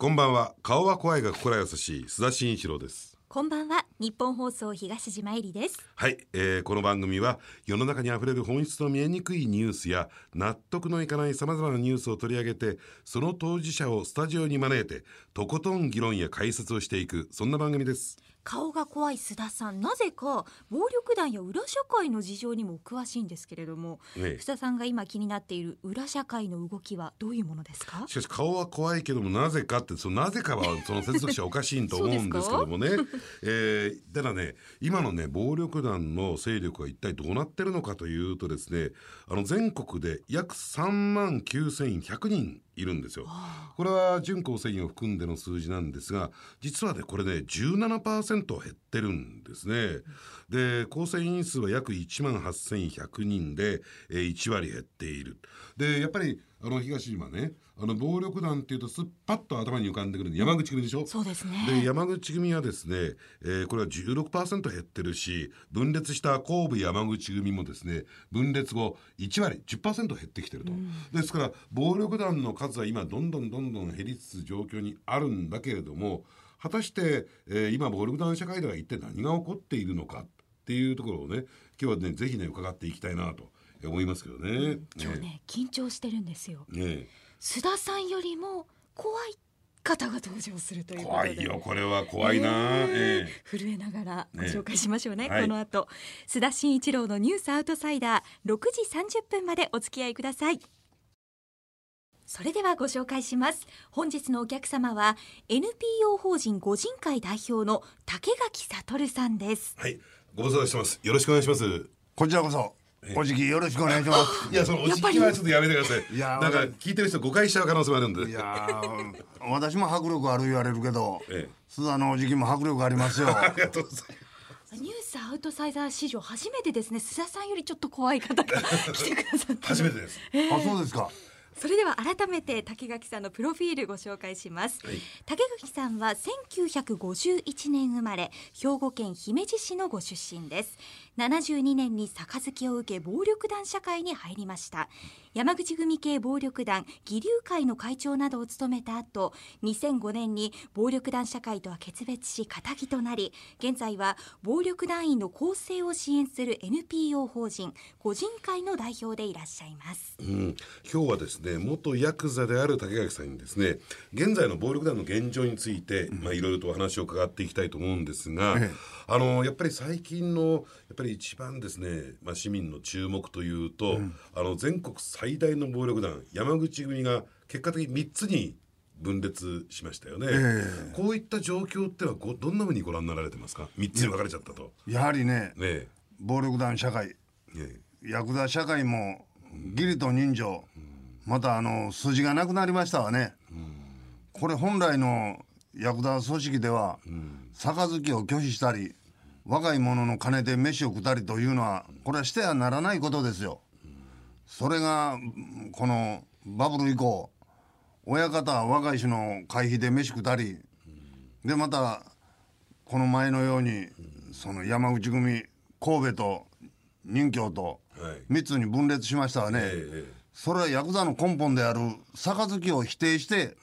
こんばんは。顔は怖いが心優しい須田慎一郎です。こんばんは。日本放送東島えりです。はい、えーこの番組は世の中にあふれる本質の見えにくいニュースや納得のいかないさまざまなニュースを取り上げてその当事者をスタジオに招いてとことん議論や解説をしていくそんな番組です顔が怖い須田さん。なぜか暴力団や裏社会の事情にもお詳しいんですけれども、ええ。須田さんが今気になっている裏社会の動きはどういうものですか？しかし顔は怖いけどもなぜかってそのなぜかはその接続者おかしいと思うんですけどもね。えーただね今のね暴力団の勢力は一体どうなってるのかというとですねあの全国で約3万9100人いるんですよ。これは準構成員を含んでの数字なんですが実はねこれね17%減ってるんですね。で構成員数は約1万8100人で、えー1割減っている。でやっぱりあの東島ねあの暴力団っていうとすっぱっと頭に浮かんでくるの山口組でしょ？そうですね。で山口組はですね、えーこれは16%減ってるし分裂した神戸山口組もですね分裂後1割10%減ってきてると、ですから暴力団の数は今どんどんどんどん減りつつ状況にあるんだけれども果たして、えー今暴力団社会では一体何が起こっているのかっていうところをね今日はねぜひね伺っていきたいなと思いますけどね。今日ね。緊張してるんですよ。ね。ね須田さんよりも怖い方が登場するということで。怖いよこれは怖いな、え。え震えながらごね紹介しましょうね、はいこの後。須田慎一郎のニュースアウトサイダー6時30分までお付き合いください。それではご紹介します。本日のお客様は NPO 法人御人会代表の竹垣悟さんです。はい。ご無沙汰してます。よろしくお願いします。こちらこそ、おじきよろしくお願いします。いやそのおじきはちょっとやめてください。いやなんか聞いてる人誤解しちゃう可能性もあるんで。いやー私も迫力ある言われるけど、ええ。須田のおじきも迫力ありますよ。ありがとうございます。ニュースアウトサイダー史上初めてですね。須田さんよりちょっと怖い方が来てくださって 初めてです。あ、そうですか。それでは改めて竹垣さんのプロフィールご紹介します、はい。竹垣さんは1951年生まれ兵庫県姫路市のご出身です。72年に杯を受け暴力団社会に入りました山口組系暴力団義龍会の会長などを務めた後2005年に暴力団社会とは決別し仇となり現在は暴力団員の構成を支援する NPO 法人個人会の代表でいらっしゃいます。うん、今日はですね元ヤクザである竹垣さんにですね現在の暴力団の現状について、まあいろいろとお話を伺っていきたいと思うんですが、ええ。あのやっぱり最近のやっぱり一番ですね、まあ、市民の注目というと、あの全国最大の暴力団山口組が結果的に3つに分裂しましたよね、えこういった状況ってのはごどんなふうにご覧になられてますか？3つに分かれちゃったと。やはりね、ね暴力団社会、ヤクザ社会も義理と人情、またあの筋がなくなりましたわね。これ本来のヤクザ組織では、杯を拒否したり、若い者の金で飯を食ったりというのは、これはしてはならないことですよ。それがうんこのバブル以降親方は若い人の会費で飯食ったりでまたこの前のようにその山口組神戸と任京とはい。3つに分裂しましたわね、それはヤクザの根本である杯を否定して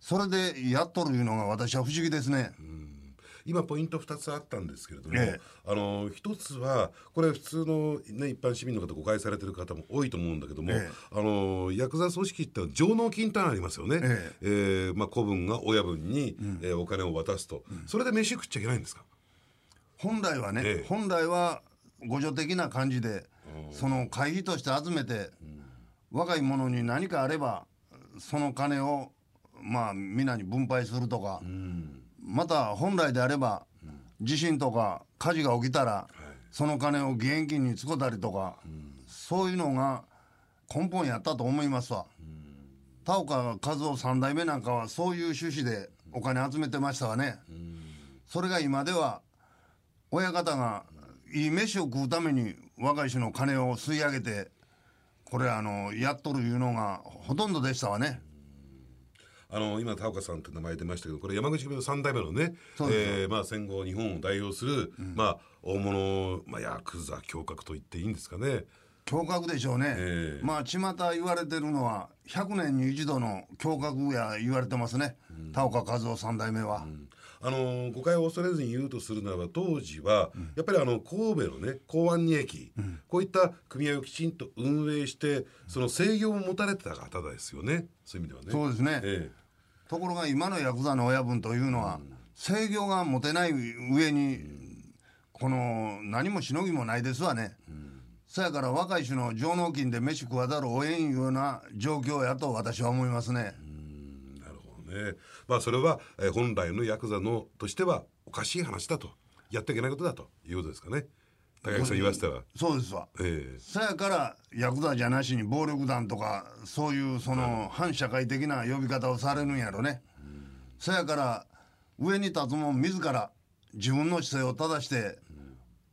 それでやっとるいうのが私は不思議ですね。今ポイント2つあったんですけれども、ええ。あの一つはこれ普通の、ね、一般市民の方誤解されてる方も多いと思うんだけども、ええ。あのヤクザ組織って上納金ってありますよね、ええ。ーまあ、子分が親分に、えーお金を渡すと、それで飯食っちゃいけないんですか？本来はね、ええ。本来は互助的な感じでその会費として集めて、若い者に何かあればその金をまあ皆に分配するとか、また本来であれば、地震とか火事が起きたら、その金を現金に使ったりとか、そういうのが根本やったと思いますわ。田岡和夫三代目なんかはそういう趣旨でお金集めてましたわね。それが今では親方がいい飯を食うために若い人の金を吸い上げてこれあのやっとるいうのがほとんどでしたわね。あの今田岡さんって名前出ましたけどこれ山口組の3代目のね、えーまあ、戦後日本を代表する、まあ、大物、まあ、ヤクザ侠客と言っていいんですかね。胸郭でしょうね、ええ。まあ巷言われてるのは100年に一度の胸郭や言われてますね、田岡和夫三代目は、あの誤解を恐れずに言うとするならば当時は、やっぱりあの神戸のね港湾二駅、こういった組合をきちんと運営してその制御を持たれてた方ですよね。そういう意味ではね。そうですね、えところが今のヤクザの親分というのは、制御が持てない上に、この何もしのぎもないですわね、そやから若い種の上納金で飯食わざるを得んような状況やと私は思いますね、えなるほどね。まあそれは、えー本来のヤクザのとしてはおかしい話だと。やっていけないことだということですかね。高木さん言わせたら。そうですわ。ええ。そやからヤクザじゃなしに暴力団とかそういうその反社会的な呼び方をされるんやろね、そやから上に立つもん自ら自分の姿勢を正して、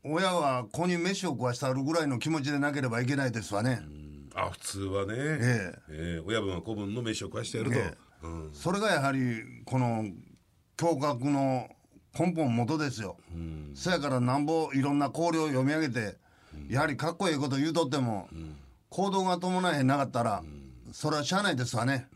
親は子に飯を食わしたるぐらいの気持ちでなければいけないですわね、あ普通はね、ええ。え親分は子分の飯を食わしてやると。ええ。うん。それがやはりこの胸郭の根本元ですよ、そやからなんぼいろんな考慮を読み上げて、やはりかっこいいこと言うとっても、行動が伴えへんなかったら、それはしゃあないですわね、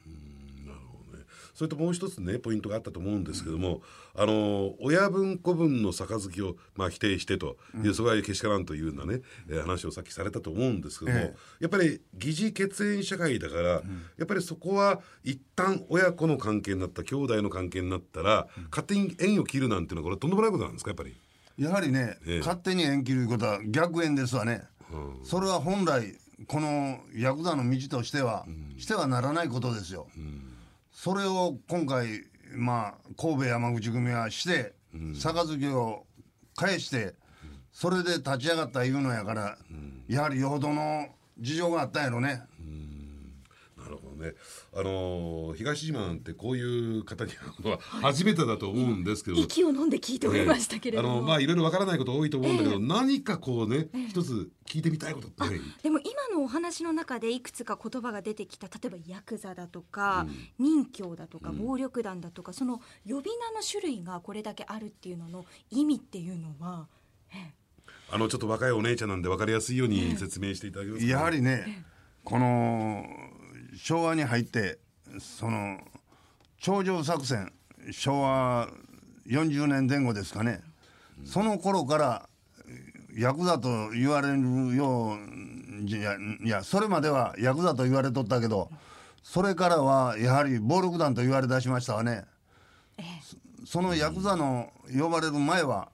それともう一つねポイントがあったと思うんですけども、あの親分子分の杯を、まあ、否定してという、そこはけしからんというようなね、えー話をさっきされたと思うんですけども、えやっぱり疑似血縁社会だから、やっぱりそこは一旦親子の関係になった兄弟の関係になったら、勝手に縁を切るなんていうのはこれとんでもないことなんですか？やっぱり。やはりね、ええ勝手に縁切るいうことは逆縁ですわね、それは本来、このヤクザの道としては、してはならないことですよ。それを今回、まあ、神戸山口組はして、杯を返して、それで立ち上がったいうのやから、やはりよほどの事情があったんやろね。なるほどね。あのー東島なんてこういう方に会うのは初めてだと思うんですけど。息を飲んで聞いておりましたけれども、あのまあいろいろわからないこと多いと思うんだけど、何かこうね、一つ聞いてみたいことってない、でも今のお話の中でいくつか言葉が出てきた例えばヤクザだとか、任教だとか暴力団だとか、その呼び名の種類がこれだけあるっていうのの意味っていうのはあのちょっと若いお姉ちゃんなんでわかりやすいように説明していただけますか、やはりね、この昭和に入って、その頂上作戦、昭和40年前後ですかね、その頃からヤクザと言われるよういや、いや、それまではヤクザと言われとったけど、それからはやはり暴力団と言われ出しましたわね。そそのヤクザの呼ばれる前は、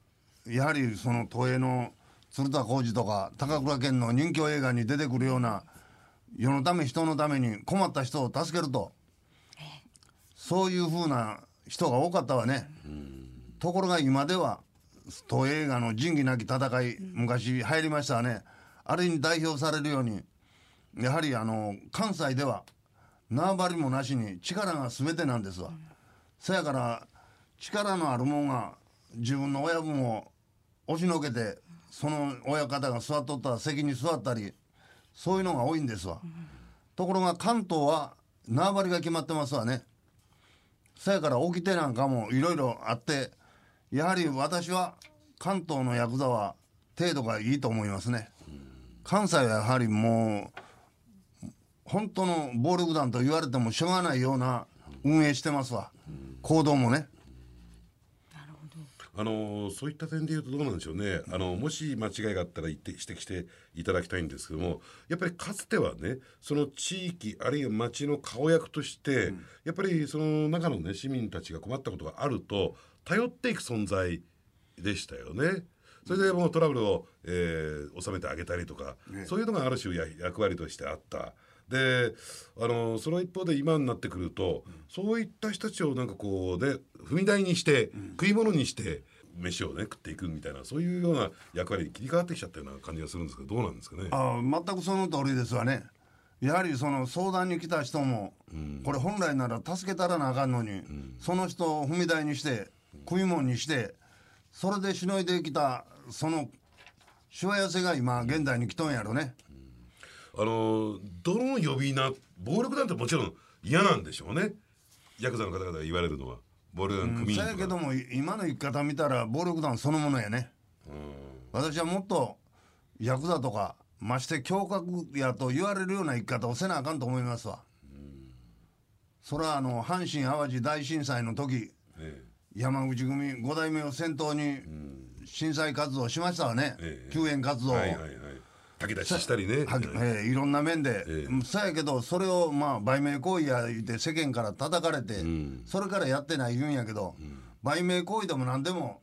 やはりその都営の鶴田浩二とか高倉健の人気映画に出てくるような世のため人のために困った人を助けると。そういうふうな人が多かったわね。ところが今では東映画の仁義なき戦い昔入りましたわね。あれに代表されるようにやはりあの関西では縄張りもなしに力が全てなんですわ。そやから力のあるもんが自分の親分を押しのけてその親方が座っとった席に座ったりそういうのが多いんですわ、ところが関東は縄張りが決まってますわね。そやから掟なんかもいろいろあってやはり私は関東のヤクザは程度がいいと思いますね。関西はやはりもう本当の暴力団と言われてもしょうがないような運営してますわ。行動もね。あのそういった点で言うとどうなんでしょうね、あのもし間違いがあったら言って指摘していただきたいんですけどもやっぱりかつてはねその地域あるいは町の顔役として、やっぱりその中のね市民たちが困ったことがあると頼っていく存在でしたよね。それでもうトラブルを、えー収めてあげたりとか、そういうのがある種や役割としてあった。であのその一方で今になってくると、そういった人たちをなんかこうで踏み台にして、食い物にして飯をね食っていくみたいなそういうような役割に切り替わってきちゃったような感じがするんですけどどうなんですかね？ああ全くその通りですわね。やはりその相談に来た人も、これ本来なら助けたらなあかんのに、その人を踏み台にして食い物にしてそれでしのいできたそのしわ寄せが今現代に来とんやろね、あのどの呼び名暴力団ってもちろん嫌なんでしょうね。ヤクザの方々が言われるのは。暴力団組員とか、そやけども今の生き方見たら暴力団そのものやね、私はもっとヤクザとかまして胸郭やと言われるような生き方をせなあかんと思いますわ。それはあの阪神・淡路大震災の時え山口組5代目を先頭に震災活動しましたわね、ええ。救援活動を、はいはいはい炊き出ししたりね。はええいろんな面で、えそやけどそれをまあ売名行為や言って世間から叩かれて、それからやってない言うんやけど、売名行為でも何でも、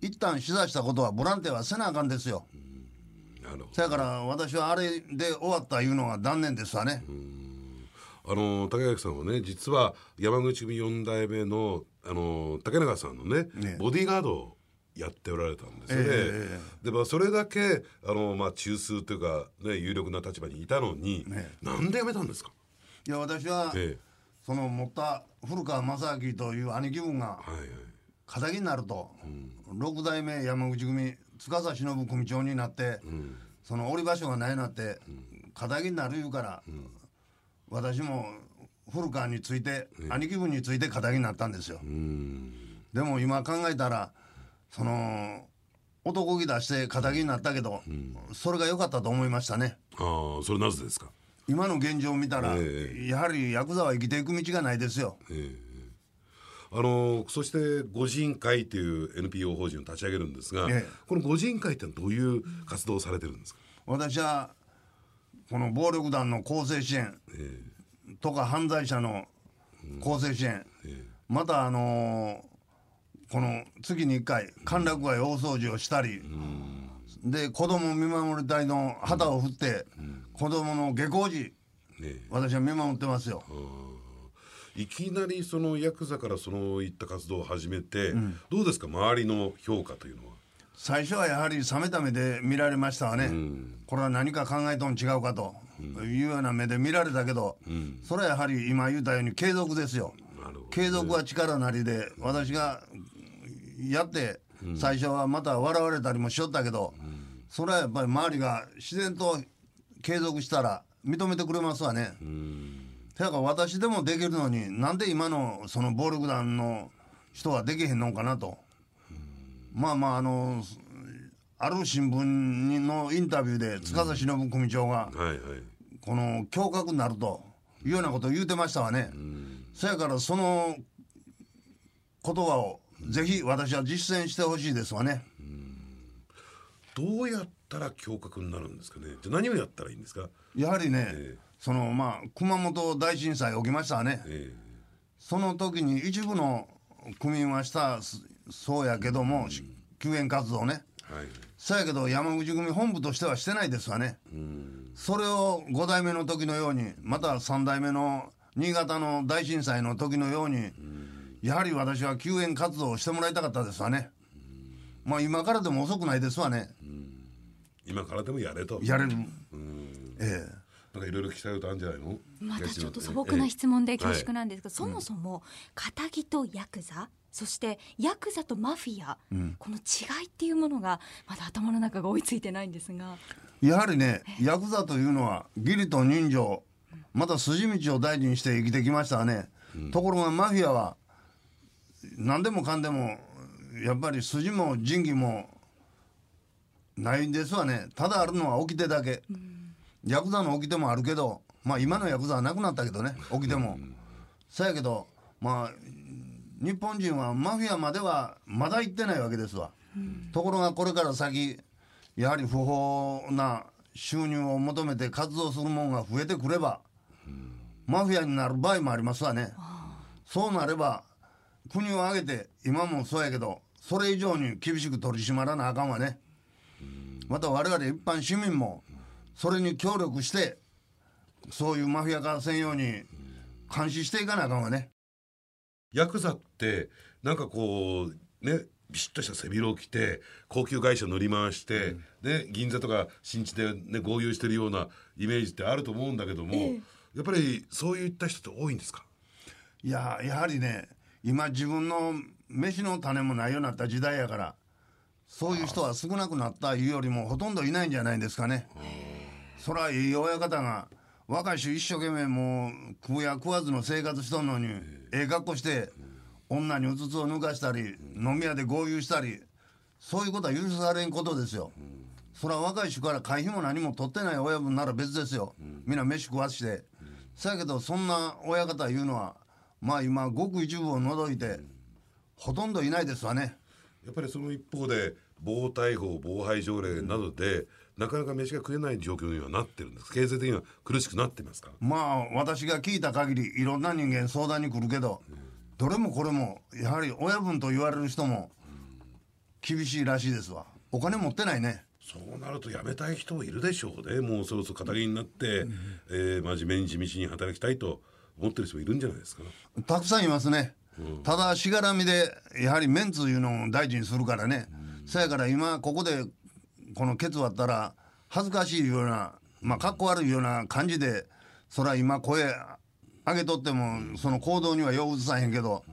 一旦しだしたことはボランティアはせなあかんですよ、そやから私はあれで終わったいうのが断念ですわね、あの竹垣さんはね実は山口組4代目のあの竹中さんのねね。ボディーガードをやっておられたんですよね。えでまあそれだけあの、まあ、中枢というか、ね、有力な立場にいたのに、ねなんで辞めたんですか、いや私は、ええ。その持った古川正明という兄貴分がはいはい。仇になると、六代目山口組司忍組長になって、その折り場所がないなって仇になる言うから、私も古川について、兄貴分について仇になったんですよ。でも今考えたらその男気出して仇になったけど、それが良かったと思いましたね。ああそれなぜですか？今の現状を見たら、えやはりヤクザは生きていく道がないですよ。あのそして御人会という NPO 法人を立ち上げるんですが、ええ。この御人会ってどういう活動をされてるんですか、私はこの暴力団の更生支援とか犯罪者の更生支援、またあのーこの月に1回歓楽街大掃除をしたり、で子供見守り隊の旗を振って、子供の下校時ね私は見守ってますよ。いきなりそのヤクザからそういった活動を始めて、どうですか周りの評価というのは？最初はやはり冷めた目で見られましたわね、これは何か考えとん違うかというような目で見られたけど、それはやはり今言ったように継続ですよ。継続は力なりで私がやって最初はまた笑われたりもしよったけど、それはやっぱり周りが自然と継続したら認めてくれますわね。だから私でもできるのになんで今のその暴力団の人はできへんのかなと。まあまああのある新聞のインタビューで司忍組長がこの胸郭になるというようなことを言うてましたわね。そやからその言葉をぜひ私は実践してほしいですわね。どうやったら胸郭になるんですかね。じゃあ何をやったらいいんですか？やはりね、えそのまあ熊本大震災起きましたわね。えその時に一部の区民はしたそうやけども、救援活動ね。えはい。そやけど山口組本部としてはしてないですわね。それを5代目の時のようにまた3代目の新潟の大震災の時のように、やはり私は救援活動をしてもらいたかったですわね。まあ今からでも遅くないですわね。今からでもやれと。やれる。ええ。なんかいろいろ聞きたいことあるんじゃないの？またちょっと素ええ朴な質問で恐縮はなんですが、そもそも仇とヤクザそしてヤクザとマフィア、この違いっていうものがまだ頭の中が追いついてないんですが。やはりね、ヤクザというのは義理と人情、また筋道を大事にして生きてきましたわね。ところがマフィアは、何でもかんでも、やっぱり筋も仁義もないんですわね。ただあるのは掟だけ。ヤクザの掟もあるけど、まあ今のヤクザはなくなったけどね、掟も。そやけど、まあ、日本人はマフィアまではまだ行ってないわけですわ。ところがこれから先、やはり不法な収入を求めて活動する者が増えてくれば、マフィアになる場合もありますわね。そうなれば、国を挙げて、今もそうやけど、それ以上に厳しく取り締まらなあかんわね。また我々一般市民も、それに協力して、そういうマフィア化せんように監視していかなあかんわね。ヤクザってなんかこうねビシッとした背広を着て高級外車乗り回して、ね、銀座とか新地で、ね、豪遊してるようなイメージってあると思うんだけども、やっぱりそういった人って多いんですか？いややはりね今自分の飯の種もないようになった時代やからそういう人は少なくなったいうよりもほとんどいないんじゃないですかね。そらいい親方が若い衆一生懸命もう食うや食わずの生活しとんのにええ格好して女にうつつを抜かしたり飲み屋で豪遊したりそういうことは許されんことですよ。それは若い人から会費も何も取ってない親分なら別ですよ、みんな飯食わして、そやけどそんな親方いうのはまあ今ごく一部を除いて、ほとんどいないですわね。やっぱりその一方で防逮法防廃条例などで、なかなか飯が食えない状況にはなってるんです経済的には苦しくなってますか？まあ私が聞いた限りいろんな人間相談に来るけど、どれもこれもやはり親分と言われる人も厳しいらしいですわ。お金持ってないね。そうなると辞めたい人もいるでしょうね。もうそろそろ肩になって、えー真面目に地道に働きたいと思ってる人もいるんじゃないですか。たくさんいますね、ただしがらみでやはりメンツいうのを大事にするからね、そやから今ここでこのケツ割ったら恥ずかしいようなまあかっこ悪いような感じでそら今声上げとってもその行動にはよう映さへんけど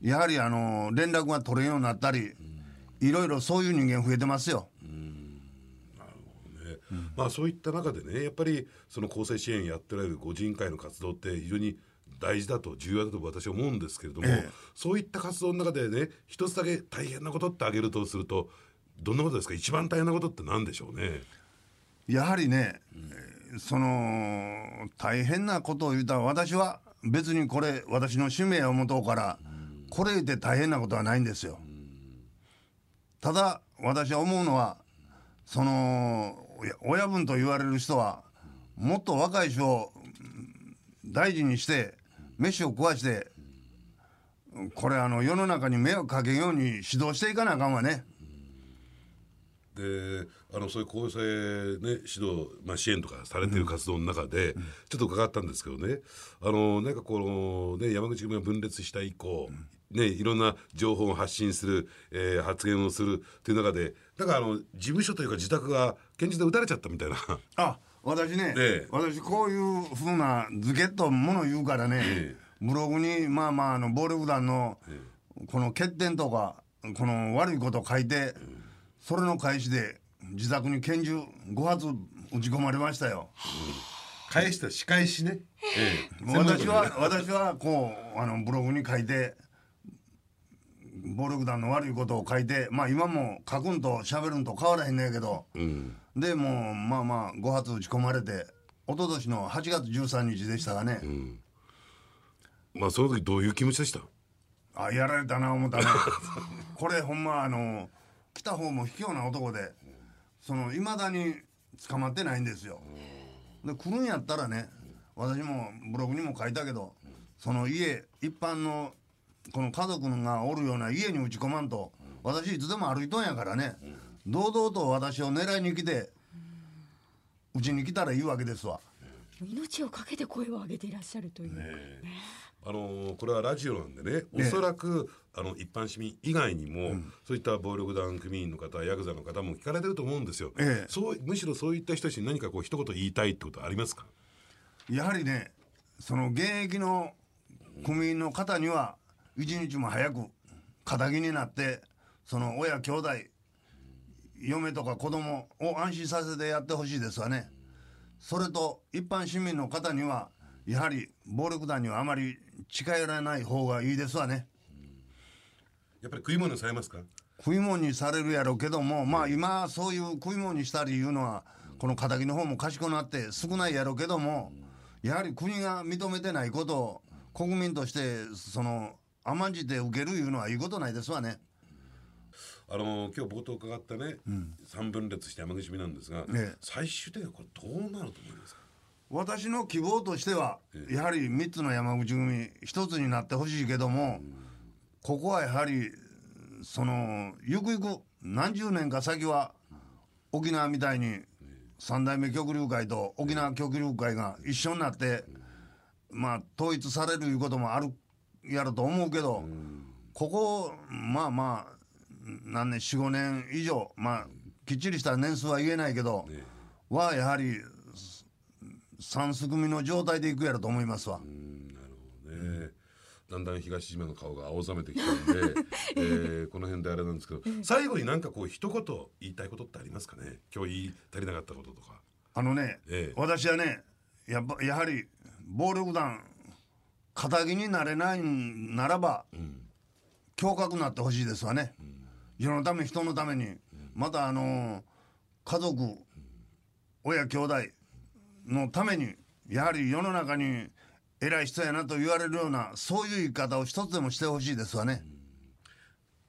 やはりあの連絡が取れんようになったりいろいろそういう人間増えてますよ。ねまあそういった中でねやっぱりその公正支援やってられるご人会の活動って非常に大事だと重要だと私は思うんですけれども、ええ。そういった活動の中でね一つだけ大変なことって挙げるとするとどんなことですか？一番大変なことって何でしょうね？やはりね、えーその大変なことを言うたら私は別にこれ私の使命を持とうから、これで大変なことはないんですよ。ただ私は思うのはその親分と言われる人はもっと若い人を大事にして飯を食わしてこれあの世の中に迷惑かけんように指導していかなあかんわね。であのそういう公正、ね、指導、まあ、支援とかされてる活動の中で、ちょっと伺ったんですけどねあのなんかこの、ね、山口組が分裂した以降、ね、いろんな情報を発信する、えー発言をするという中でなんかあの事務所というか自宅が拳銃で撃たれちゃったみたいな。あ私ね、ええ。私こういうふうなズケッともの言うからね、えブログにまあまああの暴力団のこの欠点とかこの悪いことを書いて、それの返しで自宅に拳銃5発撃ち込まれましたよ。返した仕返しね、ええ。私は私はこうあのブログに書いて暴力団の悪いことを書いてまあ今も書くんと喋るんと変わらへんねんけど、でもうまあまあ5発撃ち込まれて一昨年の8月13日でしたがね、まあその時どういう気持ちでした？あやられたな思ったね これほんまあの来た方も卑怯な男でそのいまだに捕まってないんですよ。で来るんやったらね私もブログにも書いたけどその家一般のこの家族がおるような家に打ち込まんと私いつでも歩いとんやからね。堂々と私を狙いに来てうちに来たらいいわけですわ。命をかけて声を上げていらっしゃるという、あのーこれはラジオなんでねおそらく、あの一般市民以外にも、そういった暴力団組員の方ヤクザの方も聞かれてると思うんですよ、ええ。そうむしろそういった人たちに何かこう一言言いたいってことありますか？やはりねその現役の組員の方には一日も早く仇になってその親兄弟嫁とか子供を安心させてやってほしいですわね。それと一般市民の方にはやはり暴力団にはあまり近寄らない方がいいですわね。やっぱり食い物にされますか？食い物にされるやろうけどもまあ今そういう食い物にしたりいうのはこの仇の方も賢くなって少ないやろうけどもやはり国が認めてないことを国民としてその甘んじて受けるいうのはいいことないですわね。あのー今日冒頭伺ったね、三分裂して山口組なんですが、ええ。最終的にはこれどうなると思いますか？私の希望としてはやはり3つの山口組一つになってほしいけどもここはやはりそのゆくゆく何十年か先は沖縄みたいに三代目極流会と沖縄極流会が一緒になってまあ統一されるいうこともあるやろと思うけどここまあまあ何年45年以上まあきっちりした年数は言えないけどはやはり三すくみの状態でいくやろと思いますわ。ね。だんだん東島の顔が青ざめてきたんで、えーこの辺であれなんですけど最後になんかこう一言言いたいことってありますかね？今日言い足りなかったこととか。あのね、ええ。私はねやっぱやはり暴力団仇になれないんならば、胸郭になってほしいですわね、世のため人のために、またあの家族親兄弟のためにやはり世の中に偉い人やなと言われるようなそういう言い方を一つでもしてほしいですわね。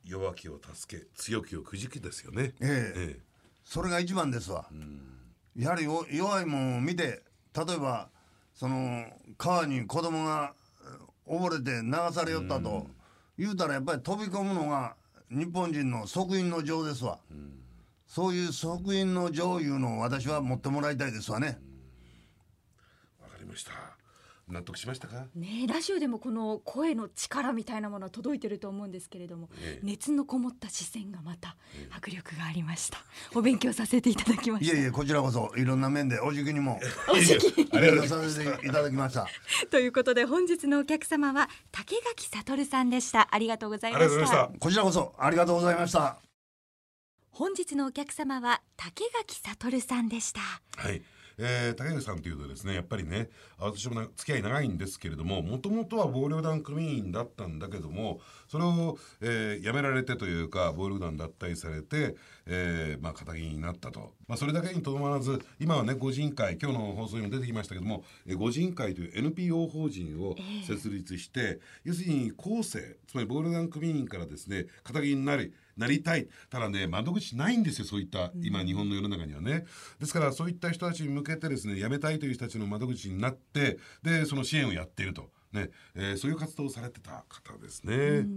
弱きを助け強きをくじきですよね。ええそれが一番ですわ。やはりお弱いもんを見て例えばその川に子供がえ溺れて流されよったと言うたらやっぱり飛び込むのが日本人の即位の情ですわ。そういう即位の情いうのを私は持ってもらいたいですわね。わかりました。納得しましたか？ねえラジオでもこの声の力みたいなものは届いてると思うんですけれども、ええ熱のこもった視線がまた迫力がありましたお勉強させていただきましたいえいえこちらこそいろんな面でおじきにも おじきいろいろさせていただきました。ということで本日のお客様は竹垣悟さんでしたありがとうございまありがとうしたございました。こちらこそありがとうございました。本日のお客様は竹垣悟さんでしたはい。えー、竹内さんというとですねやっぱりね私もな付き合い長いんですけれどももともとは暴力団組員だったんだけどもそれを、えー辞められてというか暴力団脱退されて、えーまあ、肩になったと、まあ、それだけにとどまらず今はね御人会今日の放送にも出てきましたけどもえー御人会という NPO 法人を設立して、要するに後世つまり暴力団組員からですね肩になりなりたいただね窓口ないんですよそういった今日本の世の中にはねですからそういった人たちに向けてですね辞めたいという人たちの窓口になってでその支援をやっていると。ねえーそういう活動をされてた方ですね。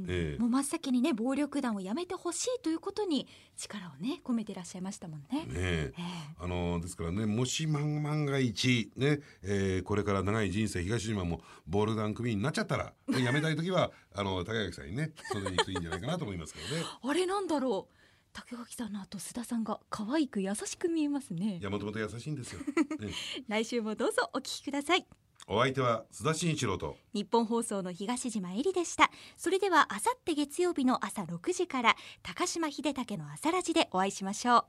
ええ。もう真っ先にね暴力団をやめてほしいということに力をね込めてらっしゃいましたもんね。ねえ。ええ。あのですからねもし万万が一ね、えーこれから長い人生東島もボール団組員になっちゃったら辞めたい時は あの高垣さんにねそれに行くといいんじゃないかなと思いますけどね。あれなんだろう。竹垣さんの後須田さんが可愛く優しく見えますね。いやもともと優しいんですよ、ね、来週もどうぞお聞きくださいお相手は須田慎一郎と。日本放送の東島えりでした。それではあさって月曜日の朝6時から高島秀武の朝ラジでお会いしましょう。